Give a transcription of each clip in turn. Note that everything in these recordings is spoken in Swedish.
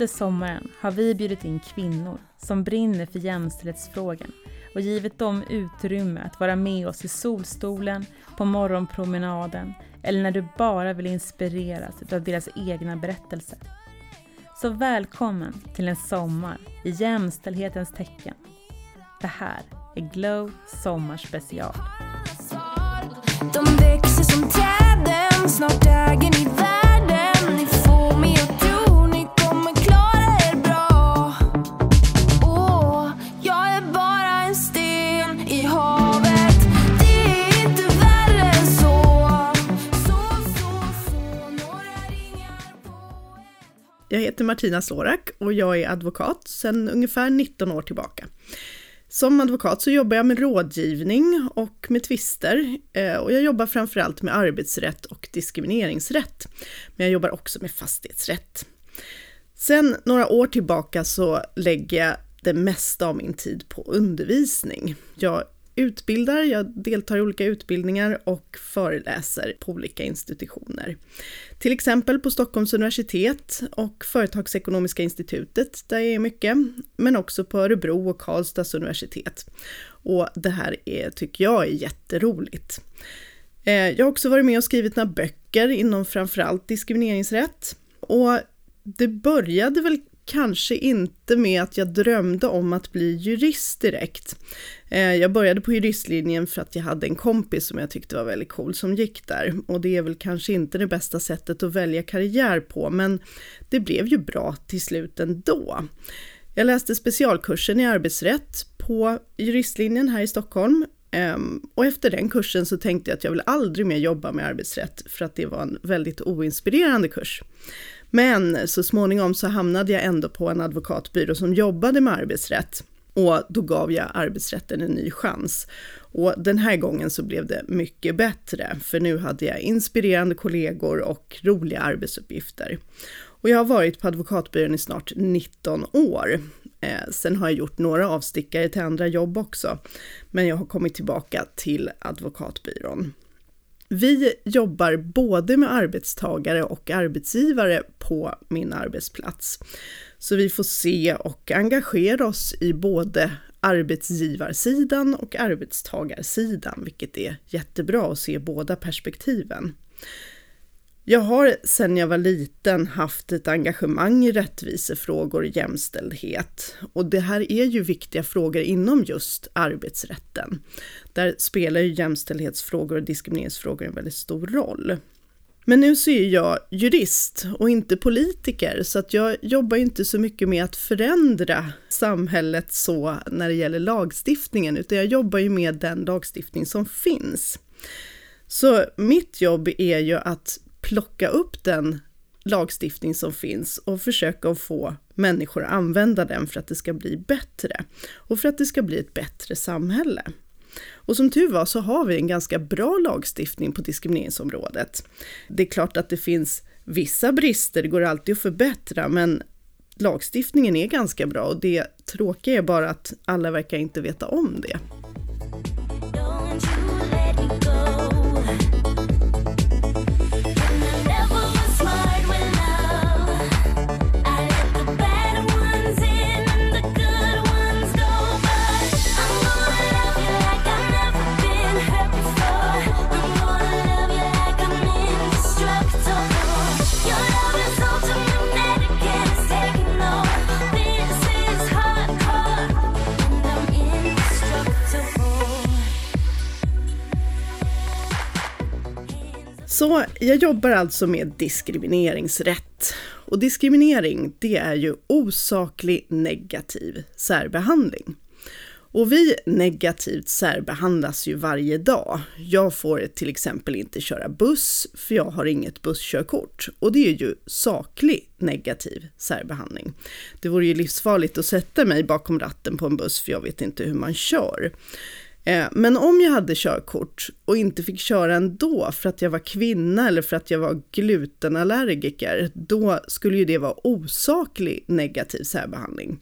Under sommaren har vi bjudit in kvinnor som brinner för jämställdhetsfrågan och givit dem utrymme att vara med oss i solstolen, på morgonpromenaden eller när du bara vill inspireras av deras egna berättelser. Så välkommen till en sommar i jämställdhetens tecken. Det här är Glow Sommarspecial. De växer som träden, snart äger ni världen. Martina Slorak och jag är advokat sedan ungefär 19 år tillbaka. Som advokat så jobbar jag med rådgivning och med tvister eh, och jag jobbar framförallt med arbetsrätt och diskrimineringsrätt. Men jag jobbar också med fastighetsrätt. Sen några år tillbaka så lägger jag det mesta av min tid på undervisning. Jag utbildar, jag deltar i olika utbildningar och föreläser på olika institutioner. Till exempel på Stockholms universitet och Företagsekonomiska institutet, där jag är mycket, men också på Örebro och Karlstads universitet. Och det här är, tycker jag är jätteroligt. Eh, jag har också varit med och skrivit några böcker inom framförallt diskrimineringsrätt. Och det började väl kanske inte med att jag drömde om att bli jurist direkt. Eh, jag började på juristlinjen för att jag hade en kompis som jag tyckte var väldigt cool som gick där. Och det är väl kanske inte det bästa sättet att välja karriär på, men det blev ju bra till slut ändå. Jag läste specialkursen i arbetsrätt på juristlinjen här i Stockholm ehm, och efter den kursen så tänkte jag att jag vill aldrig mer jobba med arbetsrätt för att det var en väldigt oinspirerande kurs. Men så småningom så hamnade jag ändå på en advokatbyrå som jobbade med arbetsrätt och då gav jag arbetsrätten en ny chans. Och den här gången så blev det mycket bättre, för nu hade jag inspirerande kollegor och roliga arbetsuppgifter. Och jag har varit på advokatbyrån i snart 19 år. Eh, sen har jag gjort några avstickare till andra jobb också, men jag har kommit tillbaka till advokatbyrån. Vi jobbar både med arbetstagare och arbetsgivare på min arbetsplats. Så vi får se och engagera oss i både arbetsgivarsidan och arbetstagarsidan, vilket är jättebra att se båda perspektiven. Jag har sedan jag var liten haft ett engagemang i rättvisefrågor och jämställdhet. Och det här är ju viktiga frågor inom just arbetsrätten. Där spelar ju jämställdhetsfrågor och diskrimineringsfrågor en väldigt stor roll. Men nu så är jag jurist och inte politiker, så att jag jobbar inte så mycket med att förändra samhället så när det gäller lagstiftningen, utan jag jobbar ju med den lagstiftning som finns. Så mitt jobb är ju att plocka upp den lagstiftning som finns och försöka få människor att använda den för att det ska bli bättre och för att det ska bli ett bättre samhälle. Och som tur var så har vi en ganska bra lagstiftning på diskrimineringsområdet. Det är klart att det finns vissa brister, det går alltid att förbättra, men lagstiftningen är ganska bra och det tråkiga är bara att alla verkar inte veta om det. Jag jobbar alltså med diskrimineringsrätt. Och diskriminering, det är ju osaklig negativ särbehandling. Och vi negativt särbehandlas ju varje dag. Jag får till exempel inte köra buss för jag har inget busskörkort. Och det är ju saklig negativ särbehandling. Det vore ju livsfarligt att sätta mig bakom ratten på en buss för jag vet inte hur man kör. Eh, men om jag hade körkort och inte fick köra ändå för att jag var kvinna eller för att jag var glutenallergiker, då skulle ju det vara osaklig negativ särbehandling.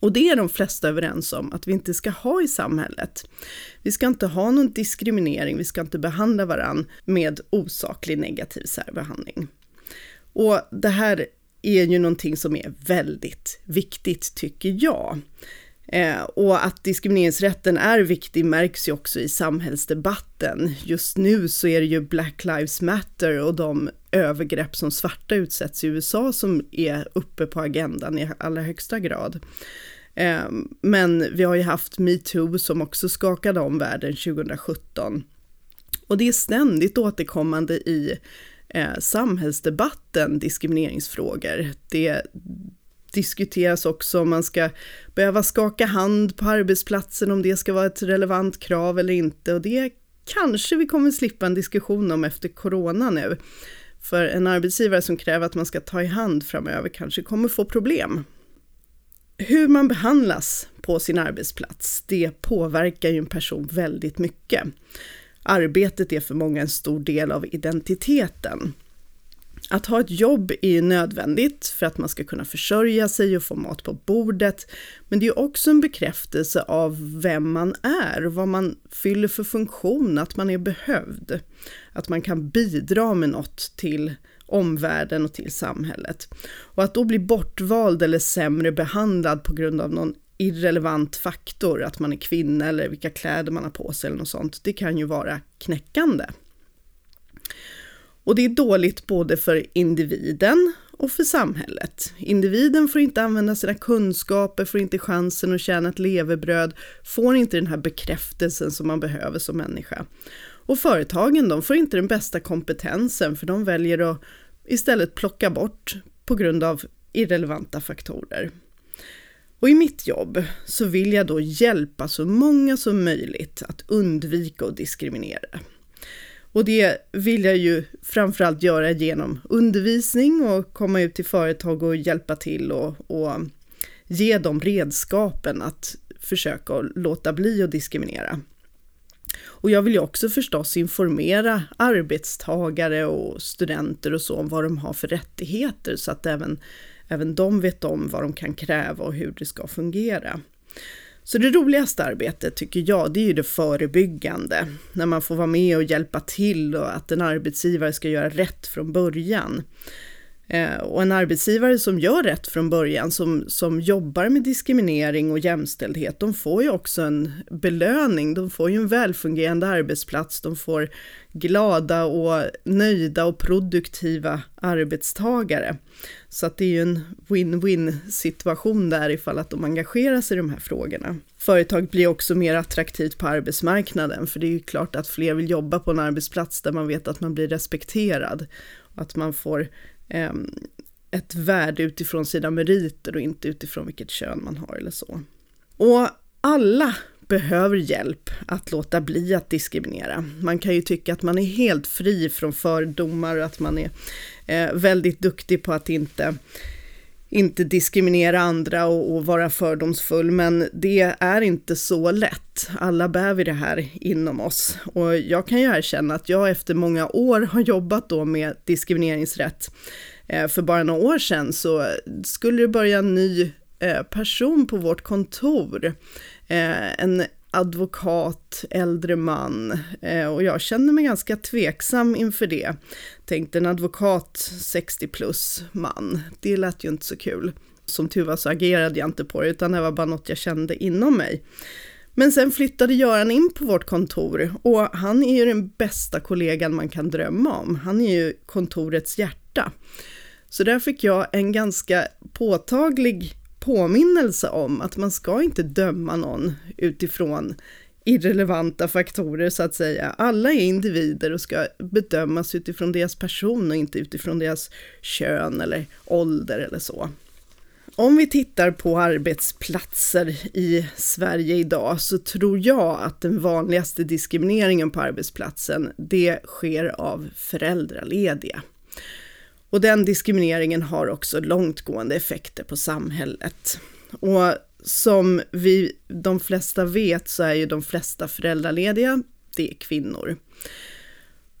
Och det är de flesta överens om att vi inte ska ha i samhället. Vi ska inte ha någon diskriminering, vi ska inte behandla varann med osaklig negativ särbehandling. Och det här är ju någonting som är väldigt viktigt tycker jag. Eh, och att diskrimineringsrätten är viktig märks ju också i samhällsdebatten. Just nu så är det ju Black Lives Matter och de övergrepp som svarta utsätts i USA som är uppe på agendan i allra högsta grad. Eh, men vi har ju haft metoo som också skakade om världen 2017. Och det är ständigt återkommande i eh, samhällsdebatten, diskrimineringsfrågor. Det diskuteras också om man ska behöva skaka hand på arbetsplatsen, om det ska vara ett relevant krav eller inte. Och det kanske vi kommer slippa en diskussion om efter corona nu. För en arbetsgivare som kräver att man ska ta i hand framöver kanske kommer få problem. Hur man behandlas på sin arbetsplats, det påverkar ju en person väldigt mycket. Arbetet är för många en stor del av identiteten. Att ha ett jobb är ju nödvändigt för att man ska kunna försörja sig och få mat på bordet. Men det är också en bekräftelse av vem man är, vad man fyller för funktion, att man är behövd. Att man kan bidra med något till omvärlden och till samhället. Och att då bli bortvald eller sämre behandlad på grund av någon irrelevant faktor, att man är kvinna eller vilka kläder man har på sig eller något sånt, det kan ju vara knäckande. Och det är dåligt både för individen och för samhället. Individen får inte använda sina kunskaper, får inte chansen att tjäna ett levebröd, får inte den här bekräftelsen som man behöver som människa. Och företagen, de får inte den bästa kompetensen för de väljer att istället plocka bort på grund av irrelevanta faktorer. Och i mitt jobb så vill jag då hjälpa så många som möjligt att undvika att diskriminera. Och det vill jag ju framförallt göra genom undervisning och komma ut till företag och hjälpa till och, och ge dem redskapen att försöka låta bli att diskriminera. Och jag vill ju också förstås informera arbetstagare och studenter och så om vad de har för rättigheter så att även, även de vet om vad de kan kräva och hur det ska fungera. Så det roligaste arbetet tycker jag, det är ju det förebyggande. När man får vara med och hjälpa till och att en arbetsgivare ska göra rätt från början. Eh, och en arbetsgivare som gör rätt från början, som, som jobbar med diskriminering och jämställdhet, de får ju också en belöning. De får ju en välfungerande arbetsplats, de får glada och nöjda och produktiva arbetstagare. Så att det är ju en win-win situation där ifall att de engagerar sig i de här frågorna. Företaget blir också mer attraktivt på arbetsmarknaden, för det är ju klart att fler vill jobba på en arbetsplats där man vet att man blir respekterad. Att man får eh, ett värde utifrån sina meriter och inte utifrån vilket kön man har eller så. Och alla behöver hjälp att låta bli att diskriminera. Man kan ju tycka att man är helt fri från fördomar och att man är eh, väldigt duktig på att inte inte diskriminera andra och, och, vara fördomsfull, men det är inte så lätt. Alla bär vi det här inom oss. Och jag kan ju erkänna att jag efter många år har jobbat då med diskrimineringsrätt. Eh, för bara några år sedan så skulle det börja en ny eh, person på vårt kontor. Eh, en advokat, äldre man eh, och jag kände mig ganska tveksam inför det. Tänkte en advokat 60 plus man, det lät ju inte så kul. Som tur var så agerade jag inte på det, utan det var bara något jag kände inom mig. Men sen flyttade Göran in på vårt kontor och han är ju den bästa kollegan man kan drömma om. Han är ju kontorets hjärta. Så där fick jag en ganska påtaglig påminnelse om att man ska inte döma någon utifrån irrelevanta faktorer så att säga. Alla är individer och ska bedömas utifrån deras person och inte utifrån deras kön eller ålder eller så. Om vi tittar på arbetsplatser i Sverige idag så tror jag att den vanligaste diskrimineringen på arbetsplatsen, det sker av föräldralediga. Och den diskrimineringen har också långtgående effekter på samhället. Och som vi de flesta vet så är ju de flesta föräldralediga, det är kvinnor.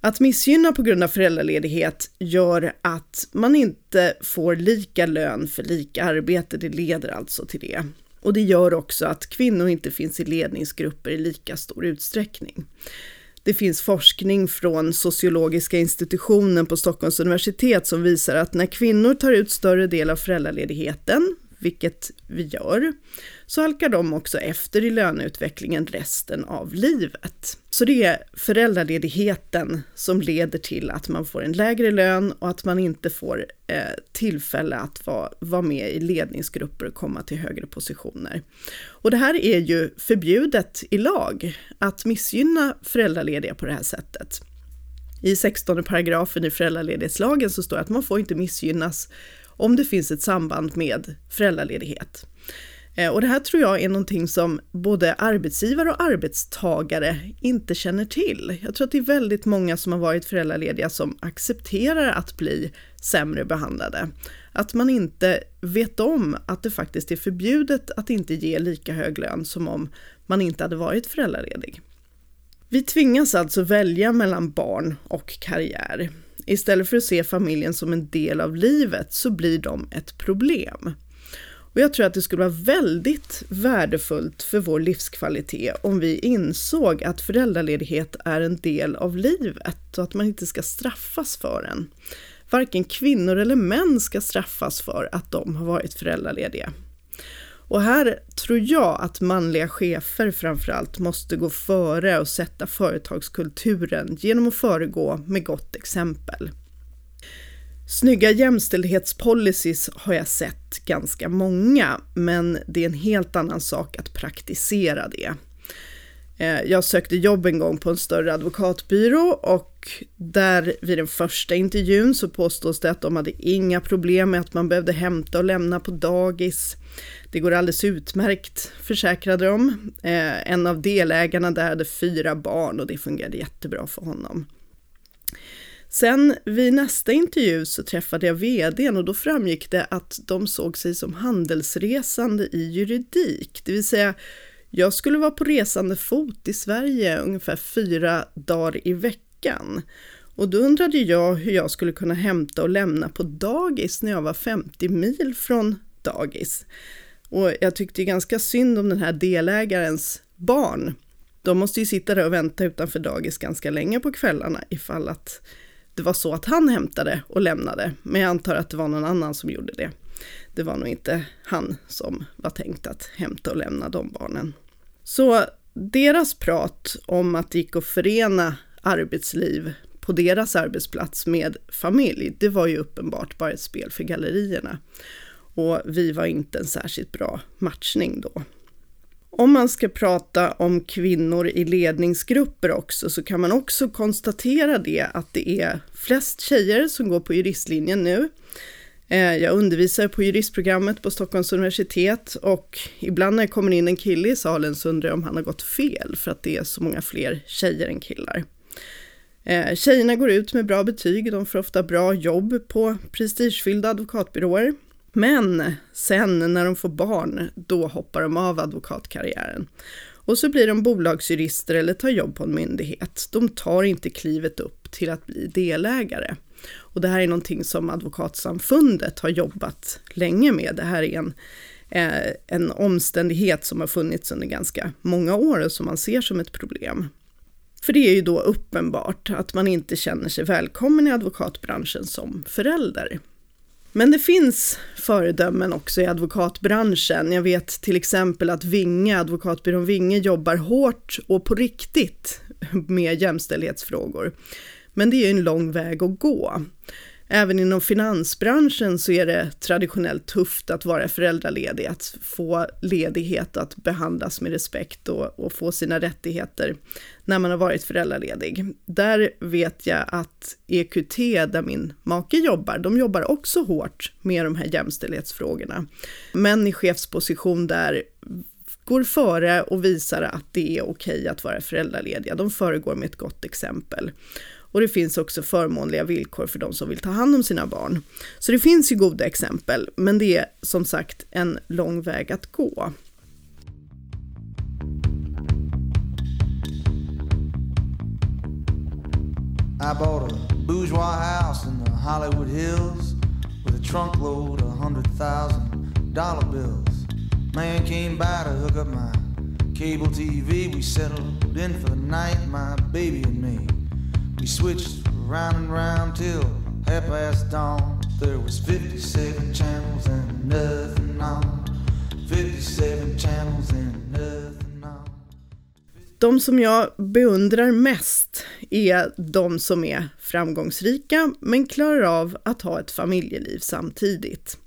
Att missgynna på grund av föräldraledighet gör att man inte får lika lön för lika arbete, det leder alltså till det. Och det gör också att kvinnor inte finns i ledningsgrupper i lika stor utsträckning. Det finns forskning från sociologiska institutionen på Stockholms universitet som visar att när kvinnor tar ut större del av föräldraledigheten, vilket vi gör, så halkar de också efter i löneutvecklingen resten av livet. Så det är föräldraledigheten som leder till att man får en lägre lön och att man inte får eh, tillfälle att vara, vara med i ledningsgrupper och komma till högre positioner. Och det här är ju förbjudet i lag, att missgynna föräldralediga på det här sättet. I 16 paragrafen i föräldraledighetslagen så står det att man får inte missgynnas om det finns ett samband med föräldraledighet. Eh, och det här tror jag är någonting som både arbetsgivare och arbetstagare inte känner till. Jag tror att det är väldigt många som har varit föräldralediga som accepterar att bli sämre behandlade. Att man inte vet om att det faktiskt är förbjudet att inte ge lika hög lön som om man inte hade varit föräldraledig. Vi tvingas alltså välja mellan barn och karriär. Istället för att se familjen som en del av livet så blir de ett problem. Och jag tror att det skulle vara väldigt värdefullt för vår livskvalitet om vi insåg att föräldraledighet är en del av livet och att man inte ska straffas för den. Varken kvinnor eller män ska straffas för att de har varit föräldralediga. Och här tror jag att manliga chefer framförallt måste gå före och sätta företagskulturen genom att föregå med gott exempel. Snygga jämställdhetspolicies har jag sett ganska många, men det är en helt annan sak att praktisera det. Eh, jag sökte jobb en gång på en större advokatbyrå och där vid den första intervjun så påstås det att de hade inga problem med att man behövde hämta och lämna på dagis. Det går alldeles utmärkt, försäkrade de. Eh, en av delägarna där hade fyra barn och det fungerade jättebra för honom. Sen vid nästa intervju så träffade jag vdn och då framgick det att de såg sig som handelsresande i juridik, det vill säga jag skulle vara på resande fot i Sverige ungefär fyra dagar i veckan. Och då undrade jag hur jag skulle kunna hämta och lämna på dagis när jag var 50 mil från dagis. Och jag tyckte ganska synd om den här delägarens barn. De måste ju sitta där och vänta utanför dagis ganska länge på kvällarna ifall att det var så att han hämtade och lämnade, men jag antar att det var någon annan som gjorde det. Det var nog inte han som var tänkt att hämta och lämna de barnen. Så deras prat om att det gick att förena arbetsliv på deras arbetsplats med familj, det var ju uppenbart bara ett spel för gallerierna. Och vi var inte en särskilt bra matchning då. Om man ska prata om kvinnor i ledningsgrupper också så kan man också konstatera det att det är flest tjejer som går på juristlinjen nu. Eh, jag undervisar på juristprogrammet på Stockholms universitet och ibland när det kommer in en kille i salen så undrar jag om han har gått fel för att det är så många fler tjejer än killar. Eh, tjejerna går ut med bra betyg, de får ofta bra jobb på prestigefyllda advokatbyråer. Men sen när de får barn, då hoppar de av advokatkarriären. Och så blir de bolagsjurister eller tar jobb på en myndighet. De tar inte klivet upp till att bli delägare. Och det här är någonting som Advokatsamfundet har jobbat länge med. Det här är en, eh, en omständighet som har funnits under ganska många år och som man ser som ett problem. För det är ju då uppenbart att man inte känner sig välkommen i advokatbranschen som förälder. Men det finns föredömen också i advokatbranschen. Jag vet till exempel att Vinge, advokatbyrån Vinge jobbar hårt och på riktigt med jämställdhetsfrågor. Men det är en lång väg att gå. Även inom finansbranschen så är det traditionellt tufft att vara föräldraledig, att få ledighet, att behandlas med respekt och, och, få sina rättigheter när man har varit föräldraledig. Där vet jag att EQT, där min make jobbar, de jobbar också hårt med de här jämställdhetsfrågorna. Män i chefsposition där går före och visar att det är okej att vara föräldralediga. De föregår med ett gott exempel. Och det finns också förmånliga villkor för de som vill ta hand om sina barn. Så det finns ju goda exempel, men det är som sagt en lång väg att gå. I bought a bourgeois house in the Hollywood Hills with a trunk load of hundred thousand dollar bills. Man came by to hook up my cable TV. We settled in for the night, my baby and me. Switched round and round till half past dawn. There was 57 channels and nothing on. 57 channels and nothing on. De som jag beundrar mest är de som är framgångsrika men klarar av att ha ett familjeliv samtidigt.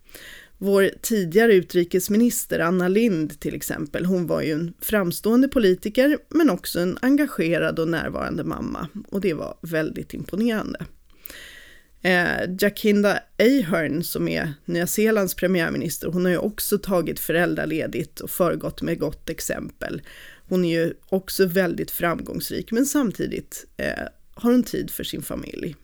Vår tidigare utrikesminister Anna Lind till exempel, hon var ju en framstående politiker men också en engagerad och närvarande mamma och det var väldigt imponerande. Eh, Jacinda Ahern som är Nya Zeelands premiärminister, hon har ju också tagit föräldraledigt och föregått med gott exempel. Hon är ju också väldigt framgångsrik men samtidigt eh, har hon tid för sin familj.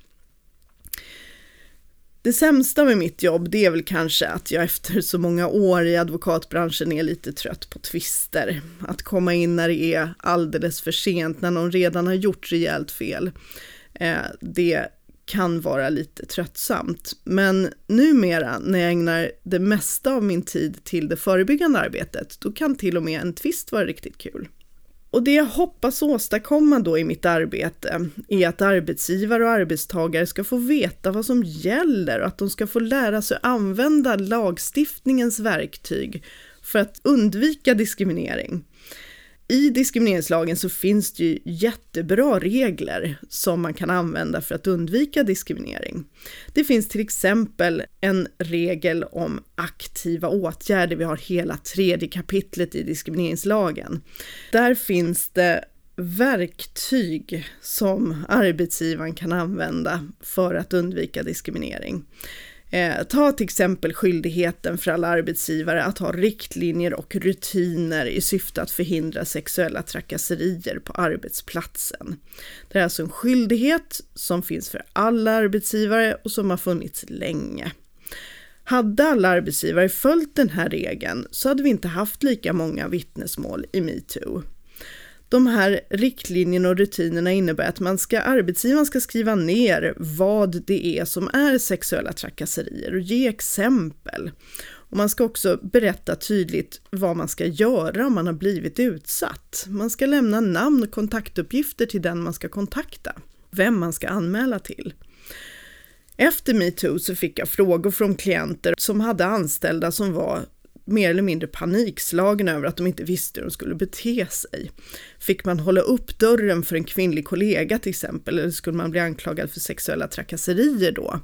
Det sämsta med mitt jobb det är väl kanske att jag efter så många år i advokatbranschen är lite trött på tvister. Att komma in när det är alldeles för sent, när någon redan har gjort rejält fel. Eh, det kan vara lite tröttsamt. Men numera när jag ägnar det mesta av min tid till det förebyggande arbetet, då kan till och med en tvist vara riktigt kul. Och det jag hoppas åstadkomma då i mitt arbete är att arbetsgivare och arbetstagare ska få veta vad som gäller och att de ska få lära sig använda lagstiftningens verktyg för att undvika diskriminering i diskrimineringslagen så finns det ju jättebra regler som man kan använda för att undvika diskriminering. Det finns till exempel en regel om aktiva åtgärder. Vi har hela tredje kapitlet i diskrimineringslagen. Där finns det verktyg som arbetsgivaren kan använda för att undvika diskriminering. Eh, ta till exempel skyldigheten för alla arbetsgivare att ha riktlinjer och rutiner i syfte att förhindra sexuella trakasserier på arbetsplatsen. Det är alltså en skyldighet som finns för alla arbetsgivare och som har funnits länge. Hade alla arbetsgivare följt den här regeln så hade vi inte haft lika många vittnesmål i metoo. De här riktlinjerna och rutinerna innebär att man ska, arbetsgivaren ska skriva ner vad det är som är sexuella trakasserier och ge exempel. Och man ska också berätta tydligt vad man ska göra om man har blivit utsatt. Man ska lämna namn och kontaktuppgifter till den man ska kontakta, vem man ska anmäla till. Efter metoo så fick jag frågor från klienter som hade anställda som var mer eller mindre panikslagna över att de inte visste hur de skulle bete sig. Fick man hålla upp dörren för en kvinnlig kollega till exempel, eller skulle man bli anklagad för sexuella trakasserier då?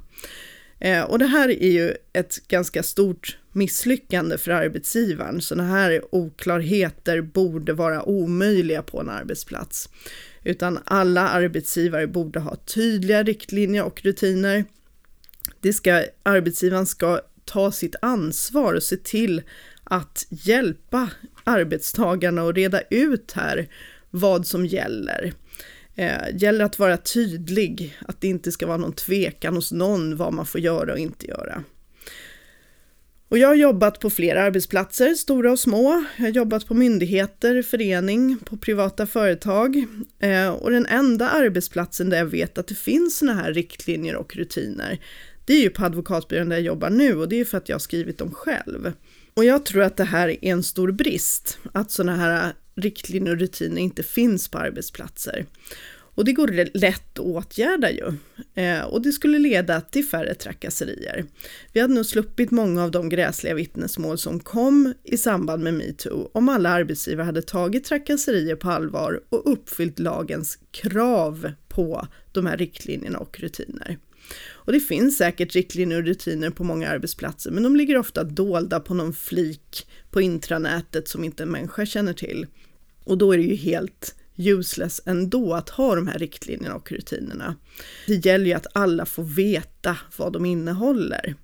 Eh, och det här är ju ett ganska stort misslyckande för arbetsgivaren. Sådana här oklarheter borde vara omöjliga på en arbetsplats. Utan alla arbetsgivare borde ha tydliga riktlinjer och rutiner. Det ska, arbetsgivaren ska ta sitt ansvar och se till att hjälpa arbetstagarna och reda ut här vad som gäller. Eh, gäller att vara tydlig, att det inte ska vara någon tvekan hos någon vad man får göra och inte göra. Och jag har jobbat på flera arbetsplatser, stora och små. Jag har jobbat på myndigheter, förening, på privata företag. Eh, och den enda arbetsplatsen där jag vet att det finns sådana här riktlinjer och rutiner, det är ju på advokatbyrån där jag jobbar nu och det är för att jag har skrivit dem själv. Och jag tror att det här är en stor brist, att sådana här riktlinjer och rutiner inte finns på arbetsplatser. Och det går lätt att åtgärda ju. Eh, och det skulle leda till färre trakasserier. Vi hade nog sluppit många av de gräsliga vittnesmål som kom i samband med metoo om alla arbetsgivare hade tagit trakasserier på allvar och uppfyllt lagens krav på de här riktlinjerna och rutiner. Och det finns säkert riktlinjer och rutiner på många arbetsplatser, men de ligger ofta dolda på någon flik på intranätet som inte en människa känner till. Och då är det ju helt useless ändå att ha de här riktlinjerna och rutinerna. Det gäller ju att alla får veta vad de innehåller.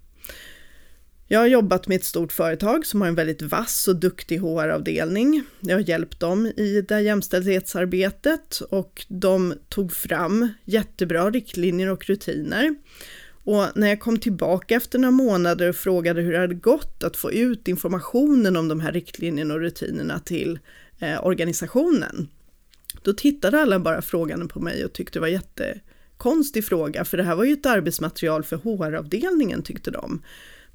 Jag har jobbat med ett stort företag som har en väldigt vass och duktig HR-avdelning. Jag har hjälpt dem i det här jämställdhetsarbetet och de tog fram jättebra riktlinjer och rutiner. Och när jag kom tillbaka efter några månader och frågade hur det hade gått att få ut informationen om de här riktlinjerna och rutinerna till eh, organisationen, då tittade alla bara frågande på mig och tyckte det var jättekonstig fråga, för det här var ju ett arbetsmaterial för HR-avdelningen tyckte de.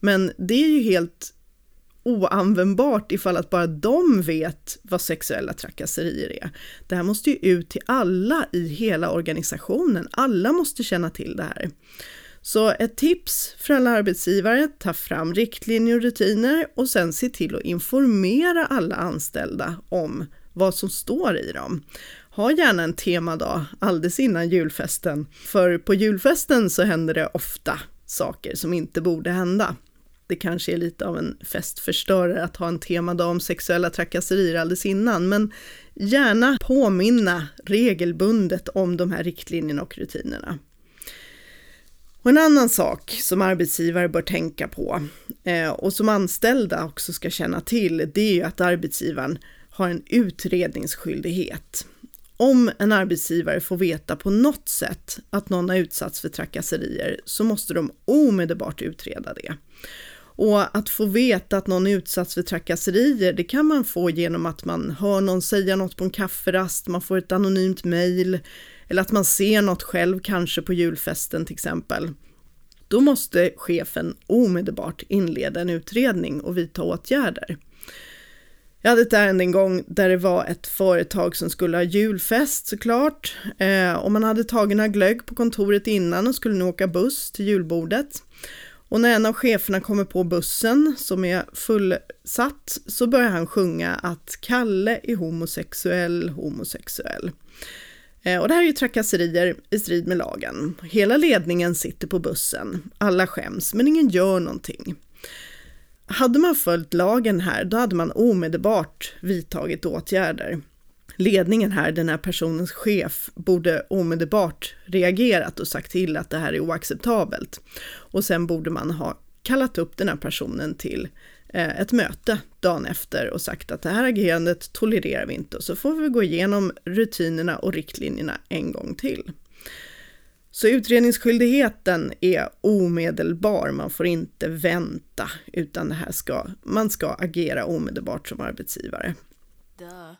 Men det är ju helt oanvändbart ifall att bara de vet vad sexuella trakasserier är. Det här måste ju ut till alla i hela organisationen. Alla måste känna till det här. Så ett tips för alla arbetsgivare, ta fram riktlinjer och rutiner och sen se till att informera alla anställda om vad som står i dem. Ha gärna en temadag alldeles innan julfesten, för på julfesten så händer det ofta saker som inte borde hända. Det kanske är lite av en festförstörare att ha en temadag om sexuella trakasserier alldeles innan, men gärna påminna regelbundet om de här riktlinjerna och rutinerna. Och en annan sak som arbetsgivare bör tänka på eh, och som anställda också ska känna till, det är ju att arbetsgivaren har en utredningsskyldighet. Om en arbetsgivare får veta på något sätt att någon har utsatts för trakasserier så måste de omedelbart utreda det. Och att få veta att någon är utsatts för trakasserier, det kan man få genom att man hör någon säga något på en kafferast, man får ett anonymt mejl, eller att man ser något själv, kanske på julfesten till exempel. Då måste chefen omedelbart inleda en utredning och vidta åtgärder. Jag hade ett ärende en gång där det var ett företag som skulle ha julfest såklart. Eh, och man hade tagit några glögg på kontoret innan och skulle nu åka buss till julbordet. Och när en av cheferna kommer på bussen som är fullsatt så börjar han sjunga att Kalle är homosexuell, homosexuell. Eh, och det här är ju trakasserier i strid med lagen. Hela ledningen sitter på bussen, alla skäms, men ingen gör någonting. Hade man följt lagen här, då hade man omedelbart vidtagit åtgärder. Ledningen här, den här personens chef, borde omedelbart reagerat och sagt till att det här är oacceptabelt. Och sen borde man ha kallat upp den här personen till eh, ett möte dagen efter och sagt att det här agerandet tolererar vi inte och så får vi gå igenom rutinerna och riktlinjerna en gång till. Så utredningsskyldigheten är omedelbar, man får inte vänta, utan det här ska, man ska agera omedelbart som arbetsgivare. Duh.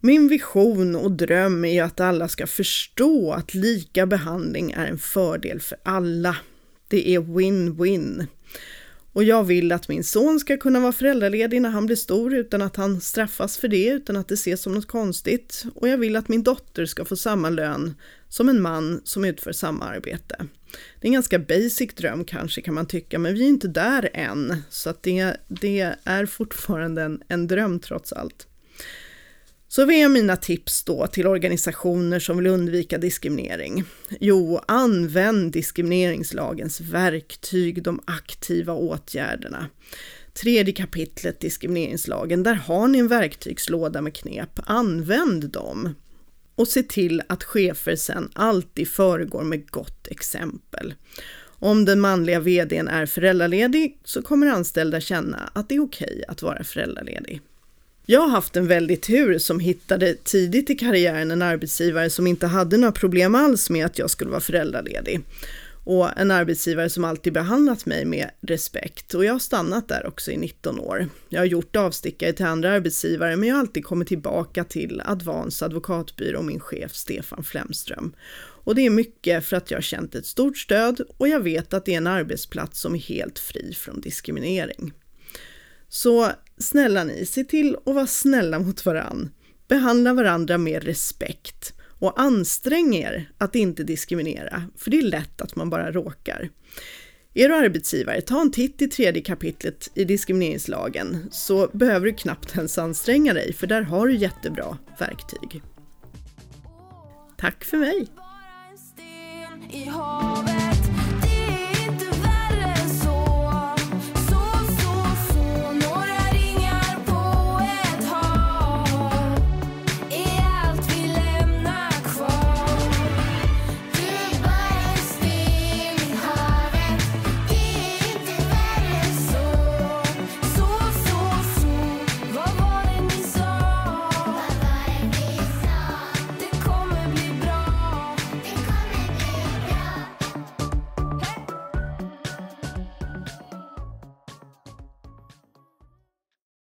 Min vision och dröm är att alla ska förstå att lika behandling är en fördel för alla. Det är win-win. Och jag vill att min son ska kunna vara föräldraledig när han blir stor utan att han straffas för det, utan att det ses som något konstigt. Och jag vill att min dotter ska få samma lön som en man som utför samma arbete. Det är en ganska basic dröm kanske kan man tycka, men vi är inte där än. Så att det, det är fortfarande en, en dröm trots allt. Så vad är mina tips då till organisationer som vill undvika diskriminering? Jo, använd diskrimineringslagens verktyg, de aktiva åtgärderna. Tredje kapitlet diskrimineringslagen, där har ni en verktygslåda med knep. Använd dem! Och se till att chefer sen alltid föregår med gott exempel. Om den manliga vdn är föräldraledig så kommer anställda känna att det är okej att vara föräldraledig. Jag har haft en väldig tur som hittade tidigt i karriären en arbetsgivare som inte hade några problem alls med att jag skulle vara föräldraledig. Och en arbetsgivare som alltid behandlat mig med respekt. Och jag har stannat där också i 19 år. Jag har gjort avstickare till andra arbetsgivare men jag har alltid kommit tillbaka till Advans advokatbyrå och min chef Stefan Flemström. Och det är mycket för att jag har känt ett stort stöd och jag vet att det är en arbetsplats som är helt fri från diskriminering. Så snälla ni, se till att vara snälla mot varann. Behandla varandra med respekt och ansträng er att inte diskriminera, för det är lätt att man bara råkar. Är du arbetsgivare, ta en titt i tredje kapitlet i diskrimineringslagen så behöver du knappt ens anstränga dig, för där har du jättebra verktyg. Tack för mig!